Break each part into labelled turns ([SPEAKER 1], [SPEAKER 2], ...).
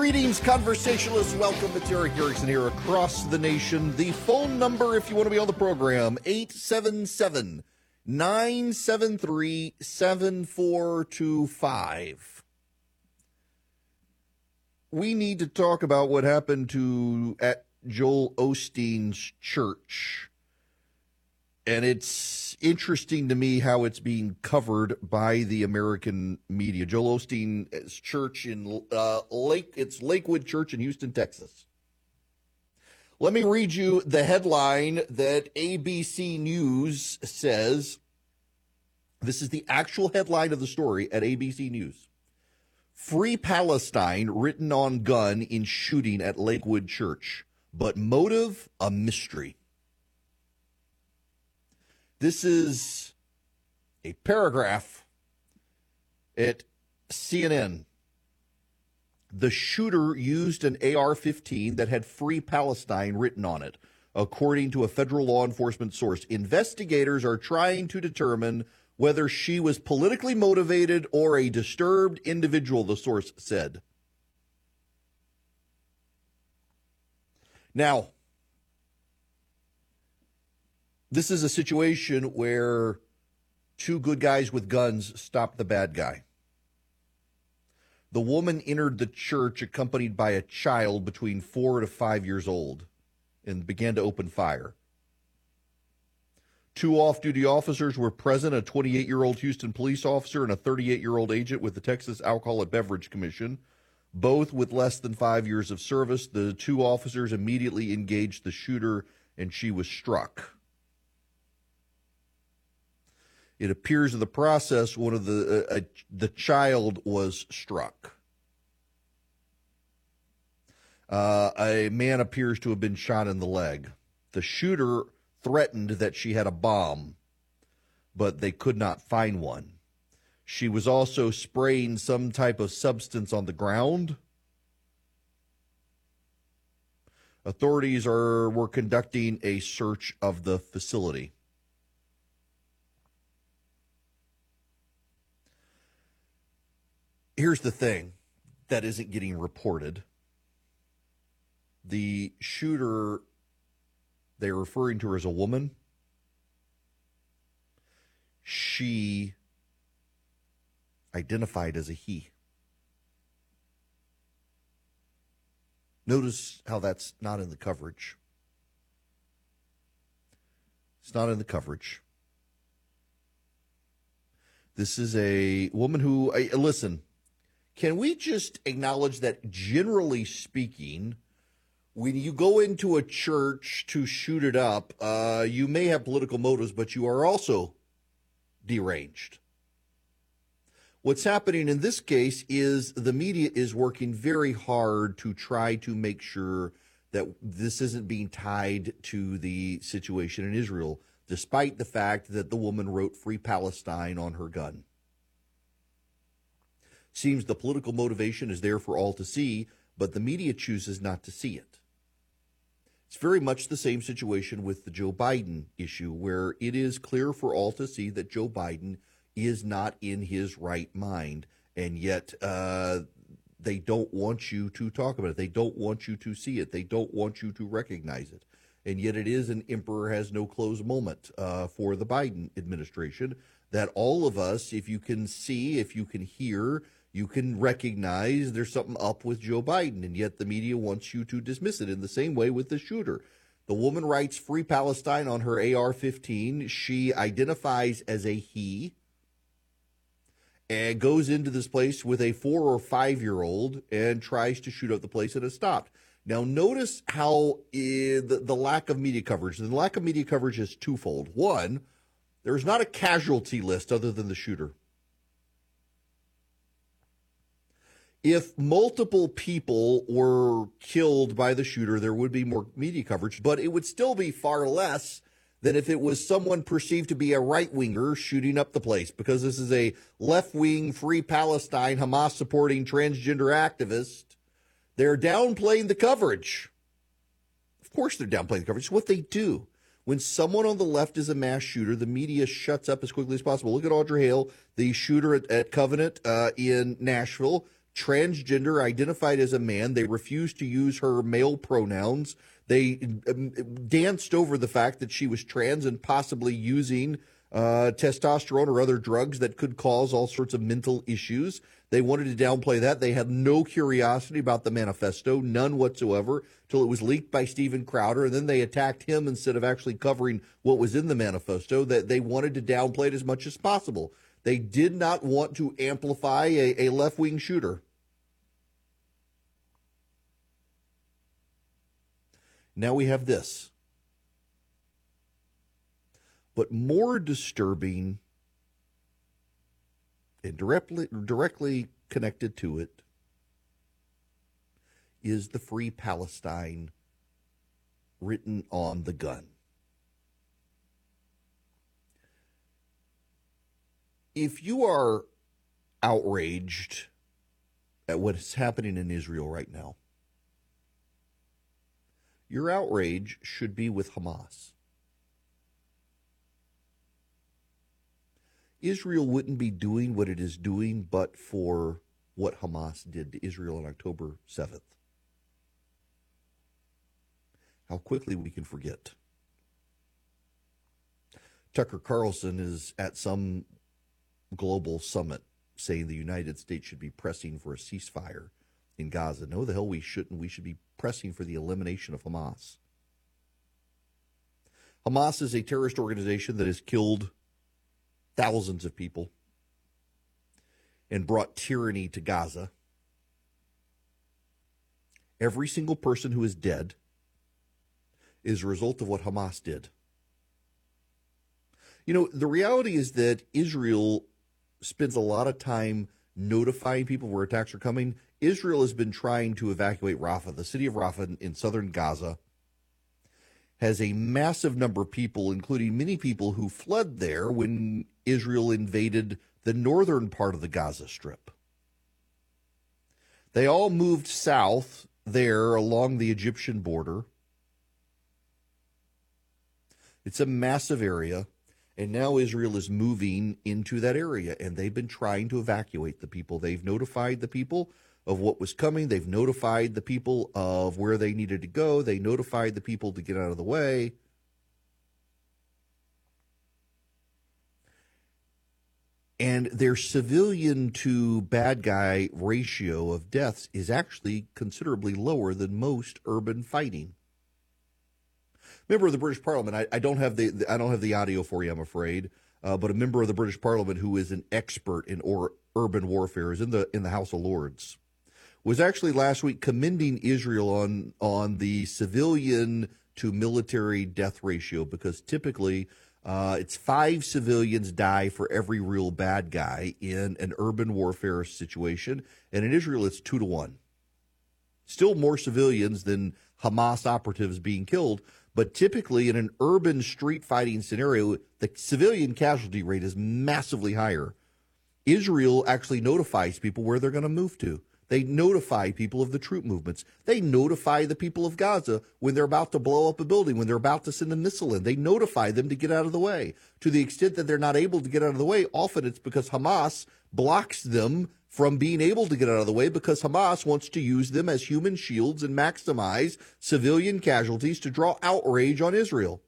[SPEAKER 1] Greetings, conversationalists. Welcome. It's Erick Erickson here across the nation. The phone number, if you want to be on the program, 877 973 7425. We need to talk about what happened to at Joel Osteen's church. And it's interesting to me how it's being covered by the American media. Joel Osteen's church in uh, Lake, it's Lakewood Church in Houston, Texas. Let me read you the headline that ABC News says. This is the actual headline of the story at ABC News. Free Palestine written on gun in shooting at Lakewood Church, but motive a mystery. This is a paragraph at CNN. The shooter used an AR 15 that had Free Palestine written on it, according to a federal law enforcement source. Investigators are trying to determine whether she was politically motivated or a disturbed individual, the source said. Now, this is a situation where two good guys with guns stopped the bad guy. The woman entered the church accompanied by a child between four to five years old and began to open fire. Two off duty officers were present a 28 year old Houston police officer and a 38 year old agent with the Texas Alcohol and Beverage Commission, both with less than five years of service. The two officers immediately engaged the shooter and she was struck. It appears in the process one of the uh, uh, the child was struck. Uh, a man appears to have been shot in the leg. The shooter threatened that she had a bomb, but they could not find one. She was also spraying some type of substance on the ground. Authorities are were conducting a search of the facility. Here's the thing that isn't getting reported. The shooter they're referring to her as a woman. She identified as a he. Notice how that's not in the coverage. It's not in the coverage. This is a woman who, I, listen, can we just acknowledge that generally speaking, when you go into a church to shoot it up, uh, you may have political motives, but you are also deranged. What's happening in this case is the media is working very hard to try to make sure that this isn't being tied to the situation in Israel, despite the fact that the woman wrote Free Palestine on her gun. Seems the political motivation is there for all to see, but the media chooses not to see it. It's very much the same situation with the Joe Biden issue, where it is clear for all to see that Joe Biden is not in his right mind, and yet uh, they don't want you to talk about it. They don't want you to see it. They don't want you to recognize it. And yet, it is an emperor has no clothes moment uh, for the Biden administration that all of us, if you can see, if you can hear, you can recognize there's something up with Joe Biden, and yet the media wants you to dismiss it in the same way with the shooter. The woman writes Free Palestine on her AR 15. She identifies as a he and goes into this place with a four or five year old and tries to shoot up the place and is stopped. Now, notice how uh, the, the lack of media coverage, the lack of media coverage is twofold. One, there's not a casualty list other than the shooter. If multiple people were killed by the shooter, there would be more media coverage, but it would still be far less than if it was someone perceived to be a right winger shooting up the place, because this is a left wing, free Palestine, Hamas supporting transgender activist. They're downplaying the coverage. Of course, they're downplaying the coverage. It's what they do. When someone on the left is a mass shooter, the media shuts up as quickly as possible. Look at Audrey Hale, the shooter at, at Covenant uh, in Nashville, transgender, identified as a man. They refused to use her male pronouns. They um, danced over the fact that she was trans and possibly using uh, testosterone or other drugs that could cause all sorts of mental issues. They wanted to downplay that. They had no curiosity about the manifesto, none whatsoever, till it was leaked by Steven Crowder, and then they attacked him instead of actually covering what was in the manifesto. That they wanted to downplay it as much as possible. They did not want to amplify a, a left wing shooter. Now we have this. But more disturbing and directly directly connected to it is the Free Palestine written on the gun. If you are outraged at what is happening in Israel right now, your outrage should be with Hamas. Israel wouldn't be doing what it is doing but for what Hamas did to Israel on October 7th. How quickly we can forget. Tucker Carlson is at some global summit saying the United States should be pressing for a ceasefire in Gaza. No, the hell we shouldn't. We should be pressing for the elimination of Hamas. Hamas is a terrorist organization that has killed thousands of people and brought tyranny to Gaza. Every single person who is dead is a result of what Hamas did. You know, the reality is that Israel spends a lot of time notifying people where attacks are coming. Israel has been trying to evacuate Rafah, the city of Rafah in southern Gaza, has a massive number of people, including many people who fled there when Israel invaded the northern part of the Gaza Strip. They all moved south there along the Egyptian border. It's a massive area, and now Israel is moving into that area, and they've been trying to evacuate the people. They've notified the people of what was coming. They've notified the people of where they needed to go. They notified the people to get out of the way. And their civilian to bad guy ratio of deaths is actually considerably lower than most urban fighting. Member of the British Parliament, I, I don't have the I don't have the audio for you, I'm afraid. Uh, but a member of the British Parliament who is an expert in or, urban warfare is in the in the House of Lords was actually last week commending Israel on on the civilian to military death ratio because typically uh, it's five civilians die for every real bad guy in an urban warfare situation, and in Israel it's two to one. Still more civilians than Hamas operatives being killed, but typically in an urban street fighting scenario, the civilian casualty rate is massively higher. Israel actually notifies people where they're going to move to. They notify people of the troop movements. They notify the people of Gaza when they're about to blow up a building, when they're about to send a missile in. They notify them to get out of the way. To the extent that they're not able to get out of the way, often it's because Hamas blocks them from being able to get out of the way because Hamas wants to use them as human shields and maximize civilian casualties to draw outrage on Israel.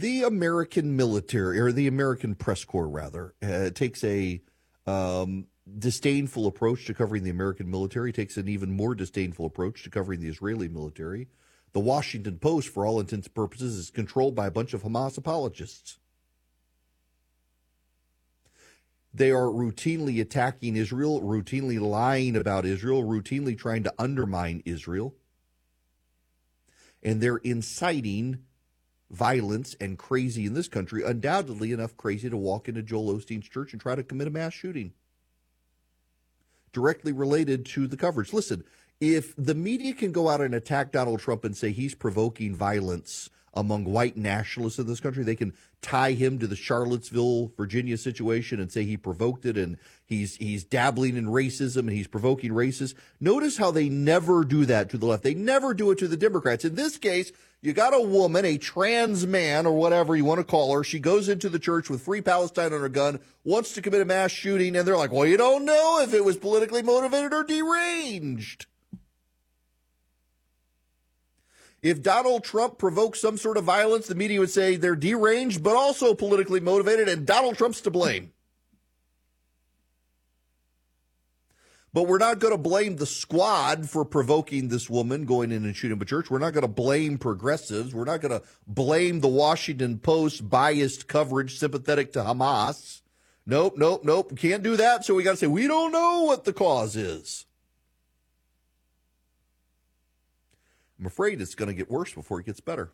[SPEAKER 1] The American military, or the American press corps, rather, uh, takes a um, disdainful approach to covering the American military, takes an even more disdainful approach to covering the Israeli military. The Washington Post, for all intents and purposes, is controlled by a bunch of Hamas apologists. They are routinely attacking Israel, routinely lying about Israel, routinely trying to undermine Israel. And they're inciting violence and crazy in this country, undoubtedly enough crazy to walk into Joel Osteen's church and try to commit a mass shooting. Directly related to the coverage. Listen, if the media can go out and attack Donald Trump and say he's provoking violence among white nationalists in this country. They can tie him to the Charlottesville, Virginia situation and say he provoked it and he's he's dabbling in racism and he's provoking racists. Notice how they never do that to the left. They never do it to the Democrats. In this case, you got a woman, a trans man or whatever you want to call her. She goes into the church with Free Palestine on her gun, wants to commit a mass shooting, and they're like, well, you don't know if it was politically motivated or deranged. If Donald Trump provokes some sort of violence, the media would say they're deranged, but also politically motivated, and Donald Trump's to blame. But we're not going to blame the squad for provoking this woman going in and shooting up a church. We're not going to blame progressives. We're not going to blame the Washington Post biased coverage sympathetic to Hamas. Nope, nope, nope. Can't do that. So we got to say, we don't know what the cause is. I'm afraid it's going to get worse before it gets better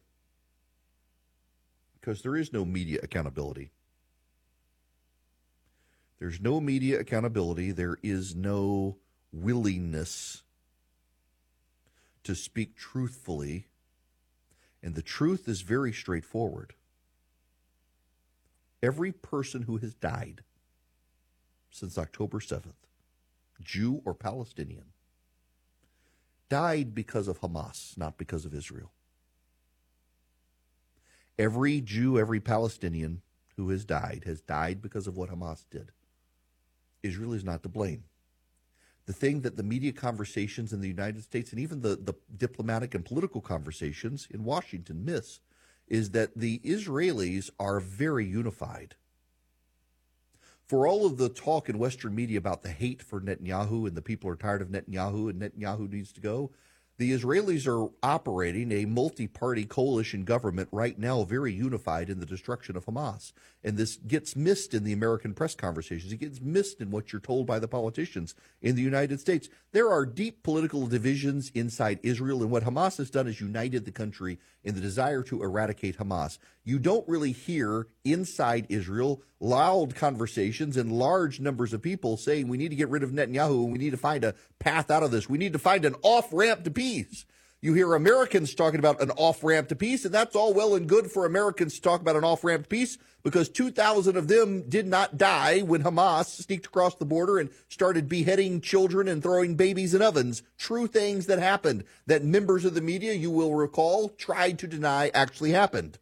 [SPEAKER 1] because there is no media accountability. There's no media accountability. There is no willingness to speak truthfully. And the truth is very straightforward. Every person who has died since October 7th, Jew or Palestinian, died because of Hamas, not because of Israel. Every Jew, every Palestinian who has died has died because of what Hamas did. Israel is not to blame. The thing that the media conversations in the United States and even the, the diplomatic and political conversations in Washington miss is that the Israelis are very unified for all of the talk in Western media about the hate for Netanyahu and the people are tired of Netanyahu and Netanyahu needs to go, the Israelis are operating a multi party coalition government right now, very unified in the destruction of Hamas. And this gets missed in the American press conversations. It gets missed in what you're told by the politicians in the United States. There are deep political divisions inside Israel, and what Hamas has done is united the country in the desire to eradicate Hamas. You don't really hear inside Israel loud conversations and large numbers of people saying we need to get rid of Netanyahu and we need to find a path out of this. We need to find an off ramp to peace. You hear Americans talking about an off ramp to peace, and that's all well and good for Americans to talk about an off ramp to peace because 2,000 of them did not die when Hamas sneaked across the border and started beheading children and throwing babies in ovens. True things that happened that members of the media, you will recall, tried to deny actually happened.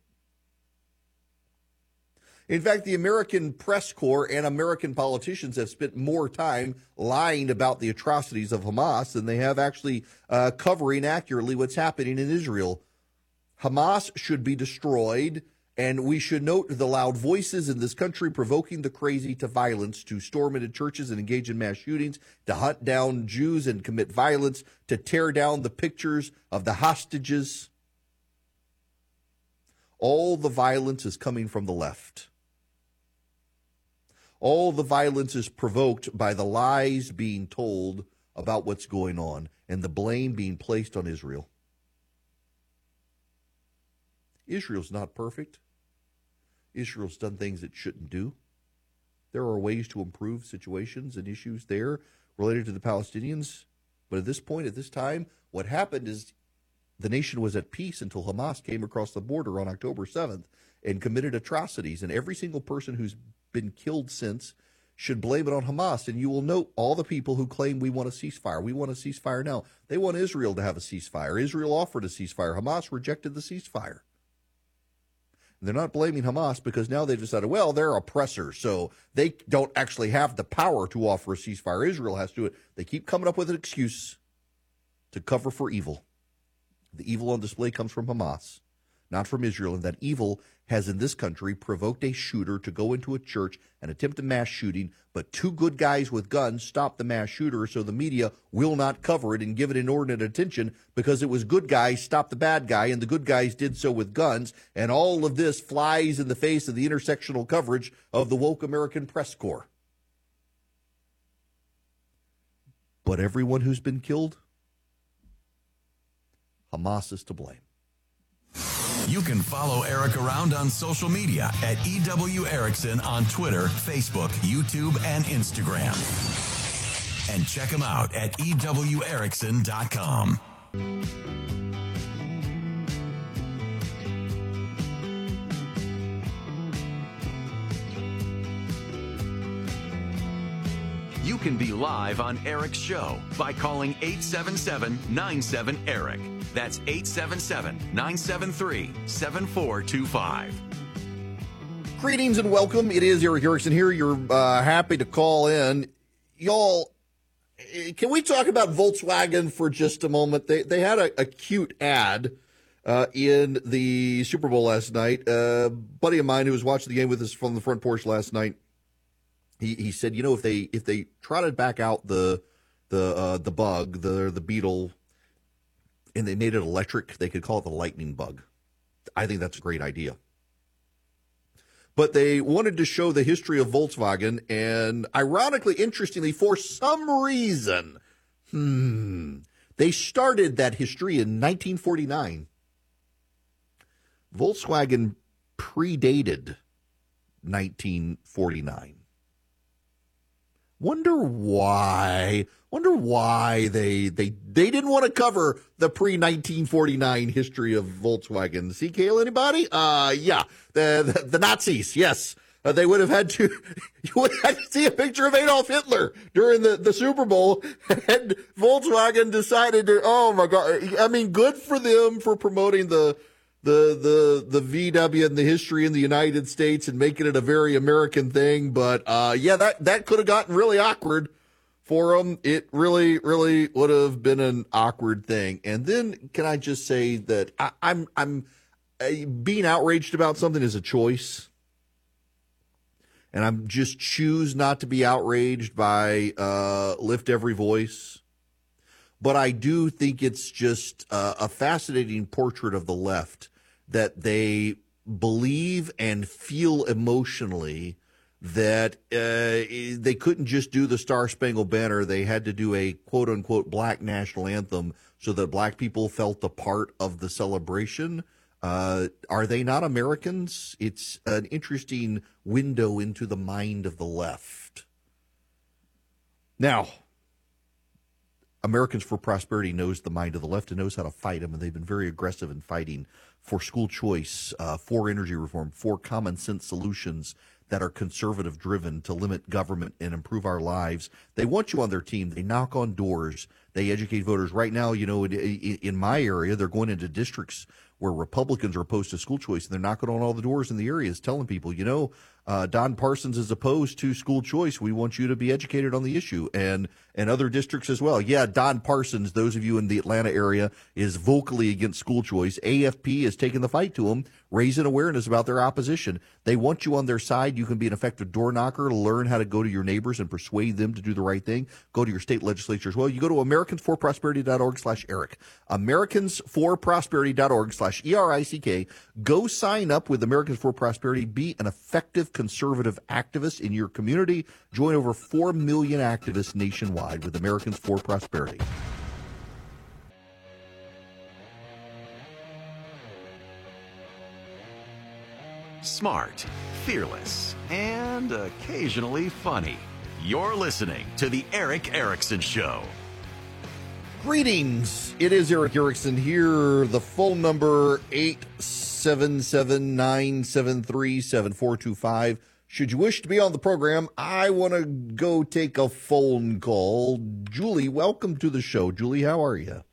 [SPEAKER 1] In fact, the American press corps and American politicians have spent more time lying about the atrocities of Hamas than they have actually uh, covering accurately what's happening in Israel. Hamas should be destroyed, and we should note the loud voices in this country provoking the crazy to violence, to storm into churches and engage in mass shootings, to hunt down Jews and commit violence, to tear down the pictures of the hostages. All the violence is coming from the left. All the violence is provoked by the lies being told about what's going on and the blame being placed on Israel. Israel's not perfect. Israel's done things it shouldn't do. There are ways to improve situations and issues there related to the Palestinians. But at this point, at this time, what happened is the nation was at peace until Hamas came across the border on October 7th and committed atrocities. And every single person who's been killed since should blame it on Hamas. And you will note all the people who claim we want a ceasefire. We want a ceasefire now. They want Israel to have a ceasefire. Israel offered a ceasefire. Hamas rejected the ceasefire. And they're not blaming Hamas because now they've decided, well, they're oppressors, so they don't actually have the power to offer a ceasefire. Israel has to. They keep coming up with an excuse to cover for evil. The evil on display comes from Hamas not from Israel, and that evil has in this country provoked a shooter to go into a church and attempt a mass shooting, but two good guys with guns stopped the mass shooter, so the media will not cover it and give it inordinate attention because it was good guys stopped the bad guy, and the good guys did so with guns, and all of this flies in the face of the intersectional coverage of the woke American press corps. But everyone who's been killed, Hamas is to blame.
[SPEAKER 2] You can follow Erick around on social media at EW Erickson on Twitter, Facebook, YouTube, and Instagram. And check him out at EWErickson.com. can be live on Erick's show by calling 877 97 Erick. That's 877 973 7425.
[SPEAKER 1] Greetings and welcome. It is Erick Erickson here. You're uh, happy to call in. Y'all, eh, can we talk about Volkswagen for just a moment? They, they had a, a cute ad uh, in the Super Bowl last night. Uh, a buddy of mine who was watching the game with us from the front porch last night he he said, you know, if they if they trotted back out the the uh, the bug, the the beetle, and they made it electric, they could call it the lightning bug. I think that's a great idea. But they wanted to show the history of Volkswagen, and ironically, interestingly, for some reason, hmm, they started that history in 1949. Volkswagen predated 1949. Wonder why? Wonder why they they they didn't want to cover the pre 1949 history of Volkswagen. Sieg Heil, anybody? Uh, yeah, the the, the Nazis. Yes, uh, they would have had to. You would have to see a picture of Adolf Hitler during the, the Super Bowl, and Volkswagen decided to. Oh my God! I mean, good for them for promoting the the the the VW and the history in the United States and making it a very American thing. But uh, yeah, that that could have gotten really awkward for them. It really really would have been an awkward thing. And then can I just say that I, I'm I'm uh, being outraged about something is a choice. And I'm just choose not to be outraged by uh, lift every voice but I do think it's just uh, a fascinating portrait of the left that they believe and feel emotionally that uh, they couldn't just do the Star Spangled Banner. They had to do a quote unquote black national anthem so that black people felt a part of the celebration. Uh, are they not Americans? It's an interesting window into the mind of the left. Now, Americans for Prosperity knows the mind of the left and knows how to fight them, and they've been very aggressive in fighting for school choice, uh, for energy reform, for common sense solutions that are conservative driven to limit government and improve our lives. They want you on their team. They knock on doors. They educate voters. Right now, you know, in, in my area, they're going into districts where Republicans are opposed to school choice, and they're knocking on all the doors in the areas, telling people, you know, uh, Don Parsons is opposed to school choice. We want you to be educated on the issue, and and other districts as well. Yeah, Don Parsons. Those of you in the Atlanta area is vocally against school choice. AFP is taking the fight to them, raising awareness about their opposition. They want you on their side. You can be an effective door knocker learn how to go to your neighbors and persuade them to do the right thing. Go to your state legislature as well. You go to AmericansForProsperity.org slash Erick. AmericansForProsperity.org slash E-R-I-C-K. Go sign up with Americans for Prosperity. Be an effective conservative activist in your community. Join over 4 million activists nationwide with Americans for Prosperity.
[SPEAKER 2] Smart, fearless, and occasionally funny. You're listening to The Erick Erickson Show.
[SPEAKER 1] Greetings. It is Erick Erickson here. The phone number 877-973-7425. Should you wish to be on the program, I want to go take a phone call. Julie, welcome to the show. Julie, how are you?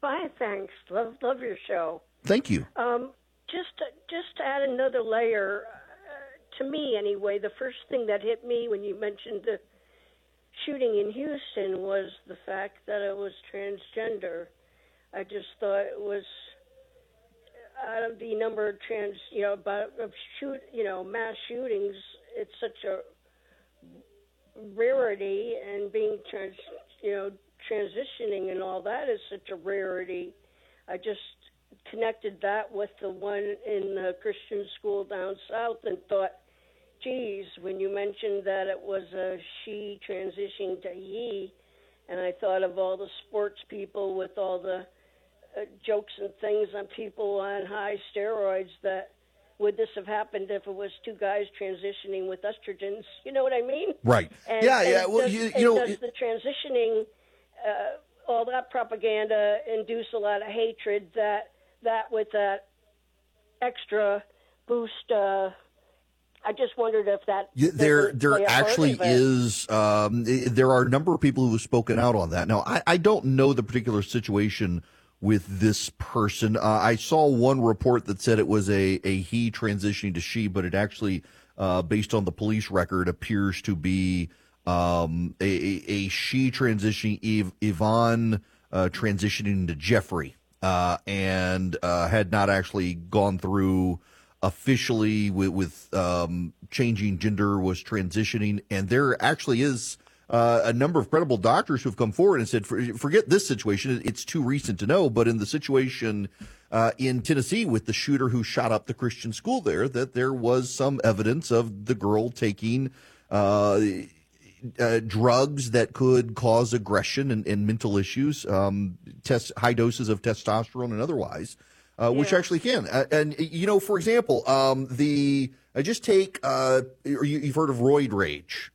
[SPEAKER 3] Fine, thanks. Love love your show.
[SPEAKER 1] Thank you.
[SPEAKER 3] Um, just to, just to add another layer, uh, to me anyway, the first thing that hit me when you mentioned the shooting in Houston was the fact that it was transgender. I just thought it was out of the number of trans, you know, about of shoot, you know, mass shootings. It's such a rarity, and being trans, you know, transitioning and all that is such a rarity. I just connected that with the one in the Christian school down south and thought, geez, when you mentioned that it was a she transitioning to he, and I thought of all the sports people with all the uh, jokes and things on people on high steroids that would this have happened if it was two guys transitioning with estrogens? You know what I mean?
[SPEAKER 1] Right.
[SPEAKER 3] And,
[SPEAKER 1] yeah,
[SPEAKER 3] and
[SPEAKER 1] yeah. Well,
[SPEAKER 3] does,
[SPEAKER 1] you, you know,
[SPEAKER 3] does the transitioning, uh, all that propaganda induce a lot of hatred that that with that extra boost? Uh, I just wondered if that
[SPEAKER 1] there, there actually is Um, there are a number of people who have spoken out on that. Now, I, I don't know the particular situation with this person. Uh, I saw one report that said it was a a he transitioning to she, but it actually, uh, based on the police record, appears to be um, a, a, a she transitioning Eve, Yvonne uh, transitioning to Jeffrey, uh, and uh, had not actually gone through officially with, with um, changing gender was transitioning and there actually is uh, a number of credible doctors who have come forward and said "For- forget this situation it's too recent to know. But in the situation uh, in tennessee with the shooter who shot up the christian school there that there was some evidence of the girl taking uh, uh, drugs that could cause aggression and, and mental issues, um, test high doses of testosterone and otherwise, uh, which actually can. Uh, and you know, for example, um, the I just take uh, you, you've heard of roid rage.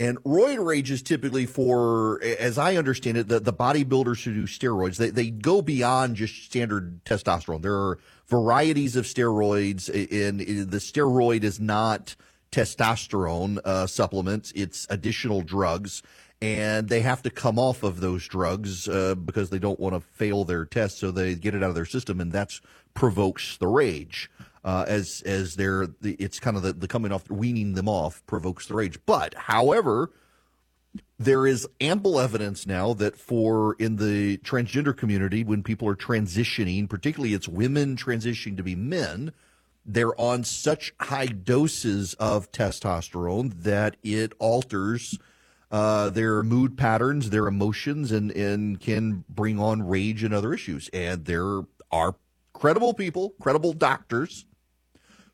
[SPEAKER 1] And roid rage is typically for, as I understand it, the, the bodybuilders who do steroids, they, they go beyond just standard testosterone. There are varieties of steroids, and the steroid is not testosterone uh, supplements, it's additional drugs. And they have to come off of those drugs uh, because they don't want to fail their test, so they get it out of their system, and that's provokes the rage uh, as as they're the, it's kind of the, the coming off weaning them off provokes the rage. But however, there is ample evidence now that for in the transgender community, when people are transitioning, particularly it's women transitioning to be men, they're on such high doses of testosterone that it alters uh, their mood patterns, their emotions, and and can bring on rage and other issues. And there are credible people, credible doctors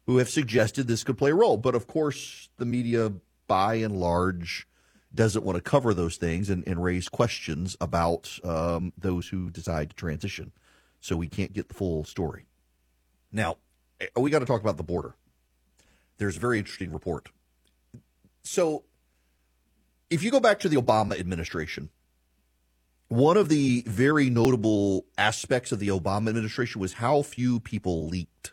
[SPEAKER 1] who have suggested this could play a role. But of course, the media, by and large, doesn't want to cover those things and, and raise questions about um, those who decide to transition. So we can't get the full story. Now, eh, we got to talk about the border. There's a very interesting report. So, if you go back to the Obama administration, one of the very notable aspects of the Obama administration was how few people leaked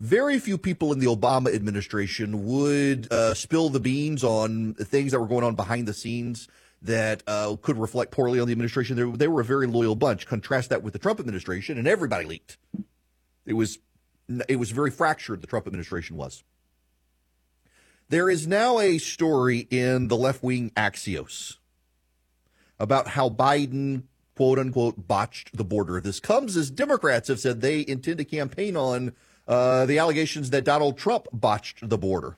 [SPEAKER 1] very few people in the Obama administration would uh, spill the beans on things that were going on behind the scenes that uh, could reflect poorly on the administration. They, they were a very loyal bunch. Contrast that with the Trump administration, and everybody leaked. It was it was very fractured. The Trump administration was. There is now a story in the left wing Axios about how Biden quote unquote botched the border. This comes as Democrats have said they intend to campaign on uh, the allegations that Donald Trump botched the border.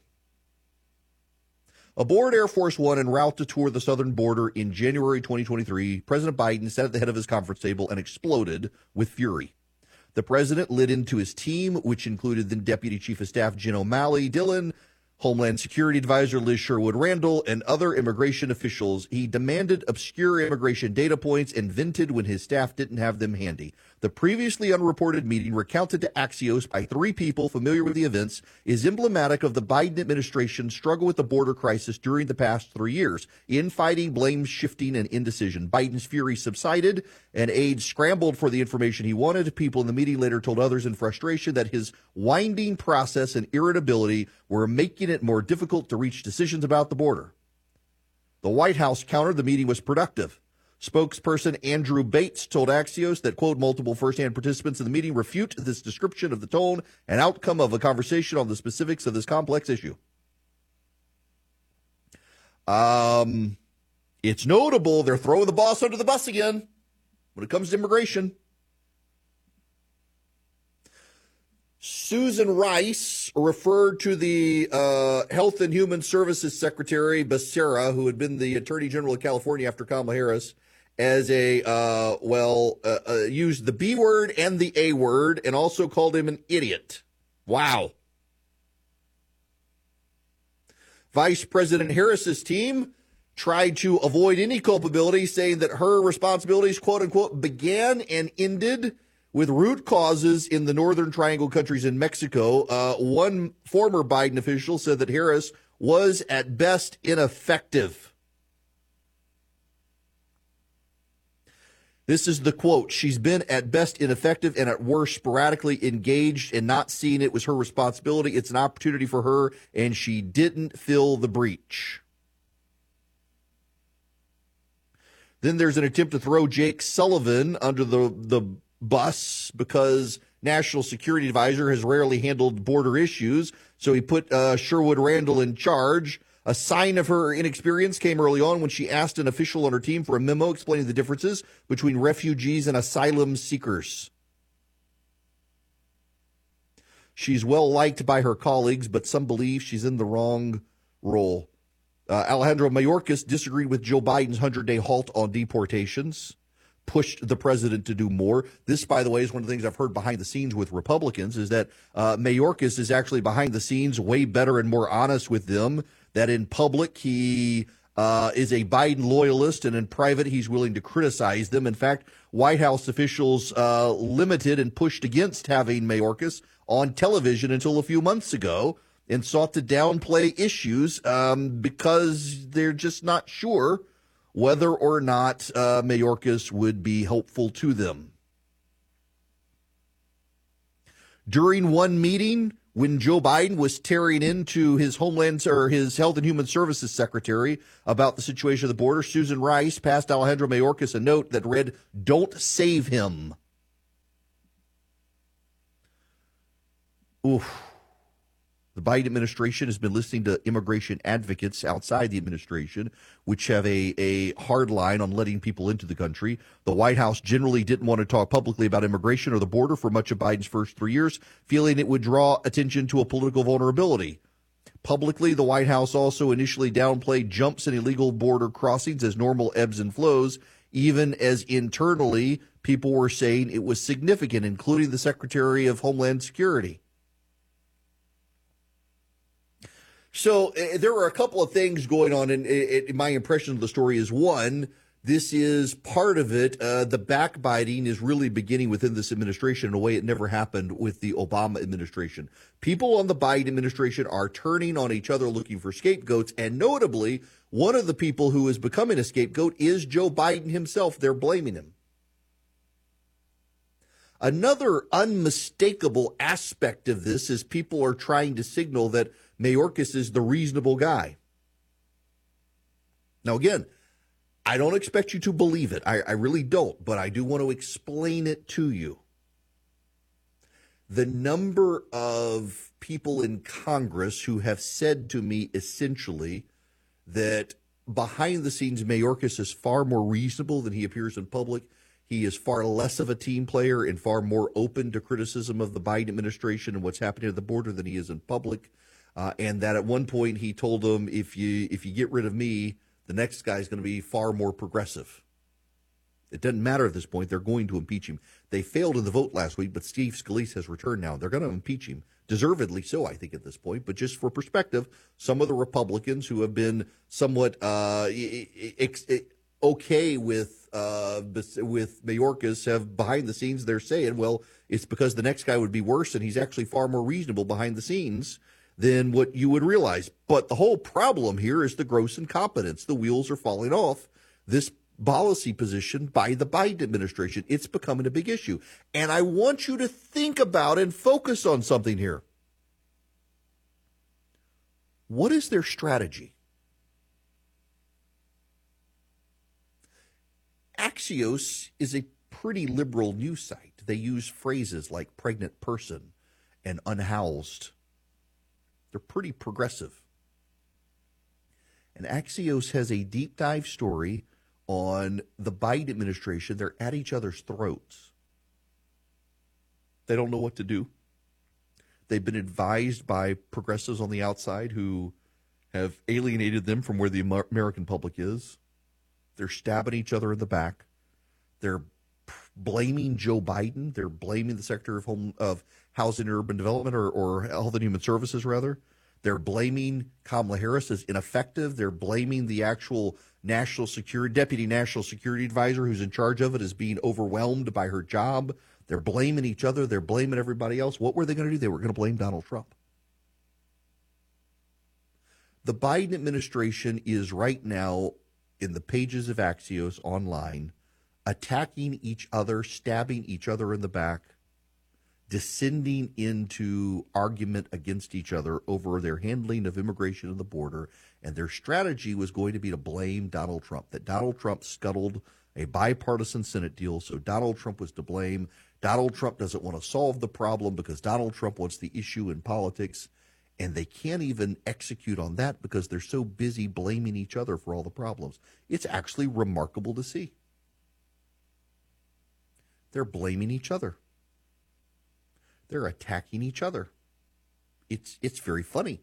[SPEAKER 1] Aboard Air Force One en route to tour the southern border in January 2023, President Biden sat at the head of his conference table and exploded with fury. The president lit into his team, which included then Deputy Chief of Staff Jen O'Malley Dillon, Homeland Security Advisor Liz Sherwood Randall, and other immigration officials. He demanded obscure immigration data points and vented when his staff didn't have them handy. The previously unreported meeting, recounted to Axios by three people familiar with the events, is emblematic of the Biden administration's struggle with the border crisis during the past three years. Infighting, blame shifting, and indecision. Biden's fury subsided, and aides scrambled for the information he wanted. People in the meeting later told others in frustration that his winding process and irritability were making it more difficult to reach decisions about the border. The White House countered the meeting was productive. Spokesperson Andrew Bates told Axios that, quote, multiple firsthand participants in the meeting refute this description of the tone and outcome of a conversation on the specifics of this complex issue. Um, it's notable they're throwing the boss under the bus again when it comes to immigration. Susan Rice referred to the uh, Health and Human Services Secretary Becerra, who had been the Attorney General of California after Kamala Harris, as a uh, well, uh, uh, used the B word and the A word, and also called him an idiot. Wow. Vice President Harris's team tried to avoid any culpability, saying that her responsibilities, quote unquote, began and ended with root causes in the Northern Triangle countries in Mexico. Uh, one former Biden official said that Harris was at best ineffective. This is the quote. She's been at best ineffective and at worst sporadically engaged and not seeing it was her responsibility. It's an opportunity for her, and she didn't fill the breach. Then there's an attempt to throw Jake Sullivan under the, the bus because national security advisor has rarely handled border issues. So he put uh, Sherwood Randall in charge. A sign of her inexperience came early on when she asked an official on her team for a memo explaining the differences between refugees and asylum seekers. She's well liked by her colleagues, but some believe she's in the wrong role. Uh, Alejandro Mayorkas disagreed with Joe Biden's 100 day halt on deportations pushed the president to do more. This, by the way, is one of the things I've heard behind the scenes with Republicans is that uh, Mayorkas is actually behind the scenes way better and more honest with them. That in public he uh, is a Biden loyalist, and in private he's willing to criticize them. In fact, White House officials uh, limited and pushed against having Mayorkas on television until a few months ago and sought to downplay issues um, because they're just not sure whether or not uh, Mayorkas would be helpful to them. During one meeting, when Joe Biden was tearing into his Homeland or his Health and Human Services Secretary about the situation of the border, Susan Rice passed Alejandro Mayorkas a note that read, Don't save him. Oof. The Biden administration has been listening to immigration advocates outside the administration, which have a, a hard line on letting people into the country. The White House generally didn't want to talk publicly about immigration or the border for much of Biden's first three years, feeling it would draw attention to a political vulnerability. Publicly, the White House also initially downplayed jumps in illegal border crossings as normal ebbs and flows, even as internally people were saying it was significant, including the Secretary of Homeland Security. So uh, there are a couple of things going on, and uh, my impression of the story is one. This is part of it. Uh, the backbiting is really beginning within this administration in a way it never happened with the Obama administration. People on the Biden administration are turning on each other looking for scapegoats. And notably, one of the people who is becoming a scapegoat is Joe Biden himself. They're blaming him. Another unmistakable aspect of this is people are trying to signal that Mayorkas is the reasonable guy. Now, again, I don't expect you to believe it. I, I really don't, but I do want to explain it to you. The number of people in Congress who have said to me essentially that behind the scenes, Mayorkas is far more reasonable than he appears in public. He is far less of a team player and far more open to criticism of the Biden administration and what's happening at the border than he is in public. Uh, and that at one point he told them, if you if you get rid of me, the next guy is going to be far more progressive. It doesn't matter at this point; they're going to impeach him. They failed in the vote last week, but Steve Scalise has returned now. They're going to impeach him, deservedly so, I think, at this point. But just for perspective, some of the Republicans who have been somewhat uh, okay with uh, with Mayorkas have behind the scenes they're saying, well, it's because the next guy would be worse, and he's actually far more reasonable behind the scenes than what you would realize. But the whole problem here is the gross incompetence. The wheels are falling off this policy position by the Biden administration. It's becoming a big issue. And I want you to think about and focus on something here. What is their strategy? Axios is a pretty liberal news site. They use phrases like pregnant person and unhoused they're pretty progressive. And Axios has a deep dive story on the Biden administration. They're at each other's throats. They don't know what to do. They've been advised by progressives on the outside who have alienated them from where the American public is. They're stabbing each other in the back. They're blaming Joe Biden. They're blaming the Secretary of Home of Housing and Urban Development or, or Health and Human Services, rather. They're blaming Kamala Harris as ineffective. They're blaming the actual national security deputy national security advisor who's in charge of it as being overwhelmed by her job. They're blaming each other. They're blaming everybody else. What were they going to do? They were going to blame Donald Trump. The Biden administration is right now in the pages of Axios online attacking each other, stabbing each other in the back, descending into argument against each other over their handling of immigration and the border. And their strategy was going to be to blame Donald Trump, that Donald Trump scuttled a bipartisan Senate deal. So Donald Trump was to blame. Donald Trump doesn't want to solve the problem because Donald Trump wants the issue in politics. And they can't even execute on that because they're so busy blaming each other for all the problems. It's actually remarkable to see. They're blaming each other. They're attacking each other. It's it's very funny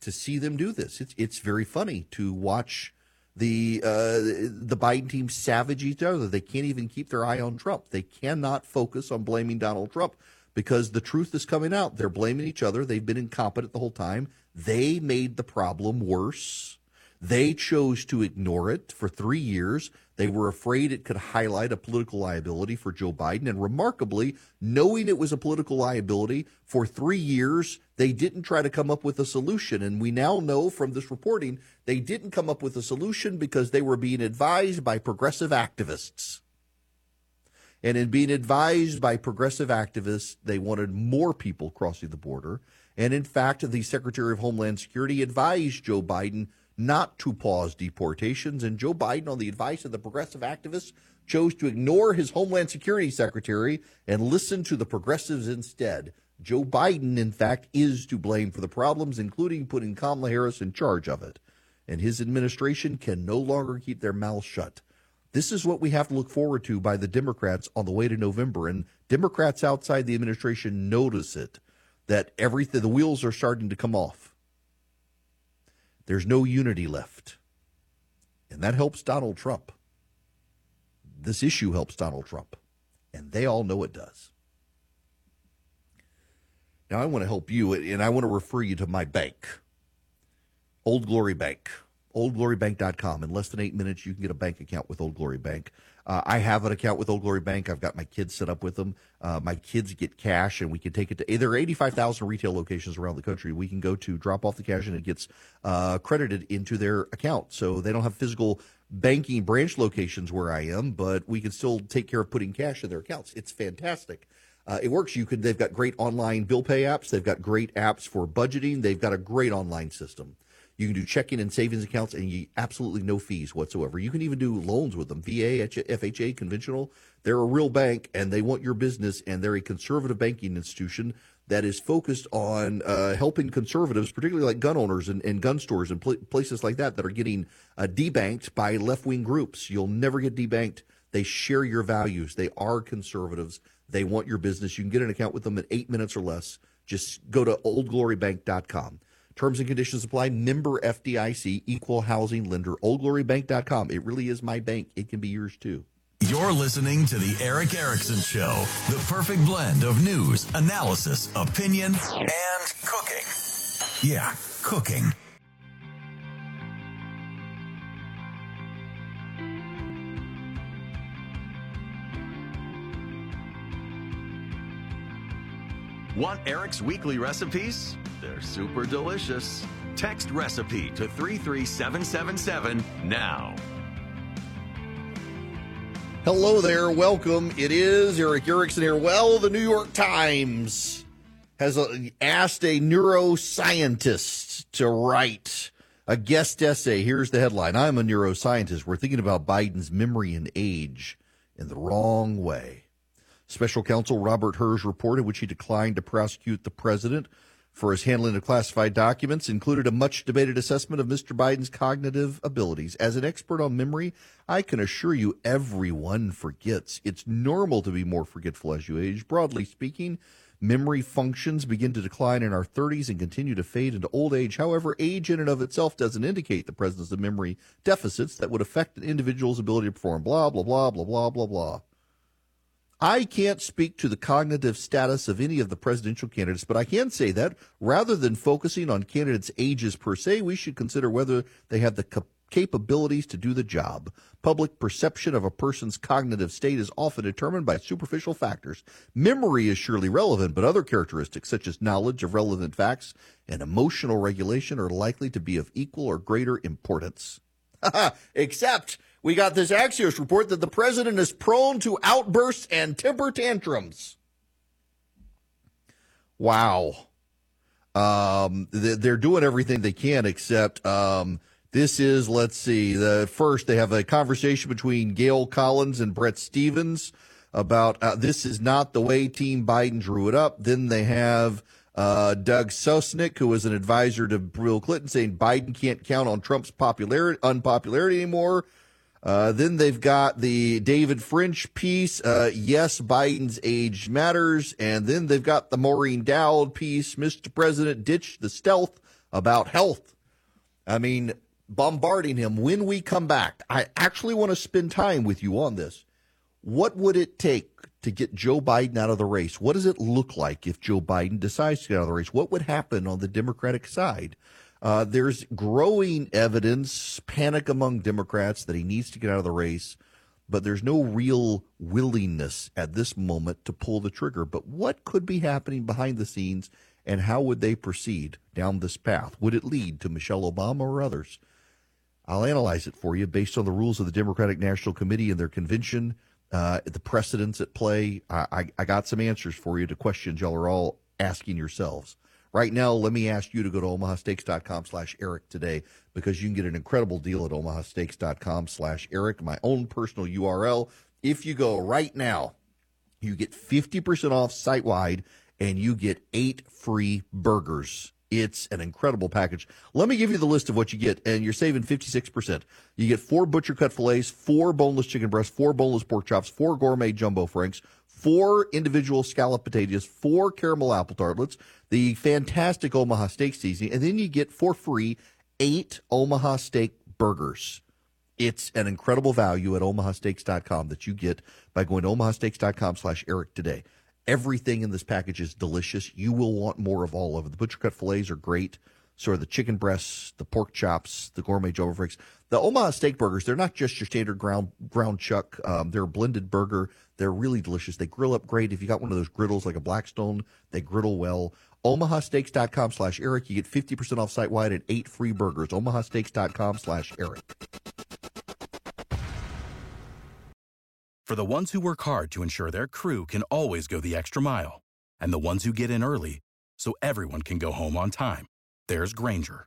[SPEAKER 1] to see them do this. It's it's very funny to watch the uh, the Biden team savage each other. They can't even keep their eye on Trump. They cannot focus on blaming Donald Trump because the truth is coming out. They're blaming each other. They've been incompetent the whole time. They made the problem worse. They chose to ignore it for three years. They were afraid it could highlight a political liability for Joe Biden. And remarkably, knowing it was a political liability for three years, they didn't try to come up with a solution. And we now know from this reporting, they didn't come up with a solution because they were being advised by progressive activists. And in being advised by progressive activists, they wanted more people crossing the border. And in fact, the Secretary of Homeland Security advised Joe Biden not to pause deportations. And Joe Biden, on the advice of the progressive activists, chose to ignore his Homeland Security Secretary and listen to the progressives instead. Joe Biden, in fact, is to blame for the problems, including putting Kamala Harris in charge of it. And his administration can no longer keep their mouths shut. This is what we have to look forward to by the Democrats on the way to November. And Democrats outside the administration notice it that everything, the wheels are starting to come off there's no unity left. And that helps Donald Trump. This issue helps Donald Trump. And they all know it does. Now, I want to help you, and I want to refer you to my bank, Old Glory Bank oldglorybank.com. In less than eight minutes, you can get a bank account with Old Glory Bank. Uh, I have an account with Old Glory Bank. I've got my kids set up with them. Uh, my kids get cash, and we can take it to. There are 85,000 retail locations around the country. We can go to drop off the cash, and it gets uh, credited into their account. So they don't have physical banking branch locations where I am, but we can still take care of putting cash in their accounts. It's fantastic. Uh, it works. You could. They've got great online bill pay apps. They've got great apps for budgeting. They've got a great online system. You can do checking and savings accounts, and you absolutely no fees whatsoever. You can even do loans with them. VA, FHA, conventional. They're a real bank, and they want your business, and they're a conservative banking institution that is focused on uh, helping conservatives, particularly like gun owners and, and gun stores and pl- places like that, that are getting uh, debanked by left wing groups. You'll never get debanked. They share your values. They are conservatives. They want your business. You can get an account with them in eight minutes or less. Just go to oldglorybank.com. Terms and conditions apply. Member FDIC, equal housing lender, oldglorybank.com. It really is my bank. It can be yours too.
[SPEAKER 2] You're listening to The Erick Erickson Show, the perfect blend of news, analysis, opinion, and cooking. Yeah, cooking. Want Erick's weekly recipes? They're super delicious. Text recipe to 33777 now.
[SPEAKER 1] Hello there. Welcome. It is Erick Erickson here. Well, the New York Times has uh, asked a neuroscientist to write a guest essay. Here's the headline I'm a neuroscientist. We're thinking about Biden's memory and age in the wrong way. Special counsel Robert Hur's report, in which he declined to prosecute the president for his handling of classified documents, included a much debated assessment of Mr. Biden's cognitive abilities. As an expert on memory, I can assure you everyone forgets. It's normal to be more forgetful as you age. Broadly speaking, memory functions begin to decline in our 30s and continue to fade into old age. However, age in and of itself doesn't indicate the presence of memory deficits that would affect an individual's ability to perform blah, blah, blah, blah, blah, blah, blah. I can't speak to the cognitive status of any of the presidential candidates, but I can say that rather than focusing on candidates' ages per se, we should consider whether they have the capabilities to do the job. Public perception of a person's cognitive state is often determined by superficial factors. Memory is surely relevant, but other characteristics, such as knowledge of relevant facts and emotional regulation, are likely to be of equal or greater importance. Except we got this Axios report that the president is prone to outbursts and temper tantrums. Wow. Um, they're doing everything they can except um, this is, let's see, the first they have a conversation between Gail Collins and Bret Stephens about uh, this is not the way Team Biden drew it up. Then they have uh, Doug Sosnik, who was an advisor to Bill Clinton, saying Biden can't count on Trump's popularity, unpopularity anymore. Uh, then they've got the David French piece, uh, Yes, Biden's Age Matters. And then they've got the Maureen Dowd piece, Mr. President, Ditch the Stealth about health. I mean, bombarding him when we come back. I actually want to spend time with you on this. What would it take to get Joe Biden out of the race? What does it look like if Joe Biden decides to get out of the race? What would happen on the Democratic side? Uh, there's growing evidence, panic among Democrats that he needs to get out of the race, but there's no real willingness at this moment to pull the trigger. But what could be happening behind the scenes, and how would they proceed down this path? Would it lead to Michelle Obama or others? I'll analyze it for you based on the rules of the Democratic National Committee and their convention, uh, the precedents at play. I, I, I got some answers for you to questions y'all are all asking yourselves. Right now, let me ask you to go to omahasteaks.com slash Eric today because you can get an incredible deal at omahasteaks.com slash Eric, my own personal URL. If you go right now, you get 50% off site wide and you get eight free burgers it's an incredible package. Let me give you the list of what you get, and you're saving 56%. You get four butcher cut fillets, four boneless chicken breasts, four boneless pork chops, four gourmet jumbo franks, four individual scallop potatoes, four caramel apple tartlets, the fantastic Omaha steak seasoning, and then you get for free eight Omaha steak burgers. It's an incredible value at omahasteaks.com that you get by going to omahasteaks.com slash Eric today. Everything in this package is delicious. You will want more of all of it. The butcher cut fillets are great. So are the chicken breasts, the pork chops, the gourmet jumbo franks. The Omaha steak burgers, they're not just your standard ground ground chuck. Um, they're a blended burger. They're really delicious. They grill up great. If you got one of those griddles like a Blackstone, they griddle well. OmahaSteaks.com slash Eric. You get 50% off site wide and eight free burgers. OmahaSteaks.com slash Eric.
[SPEAKER 4] For the ones who work hard to ensure their crew can always go the extra mile, and the ones who get in early so everyone can go home on time, there's Grainger,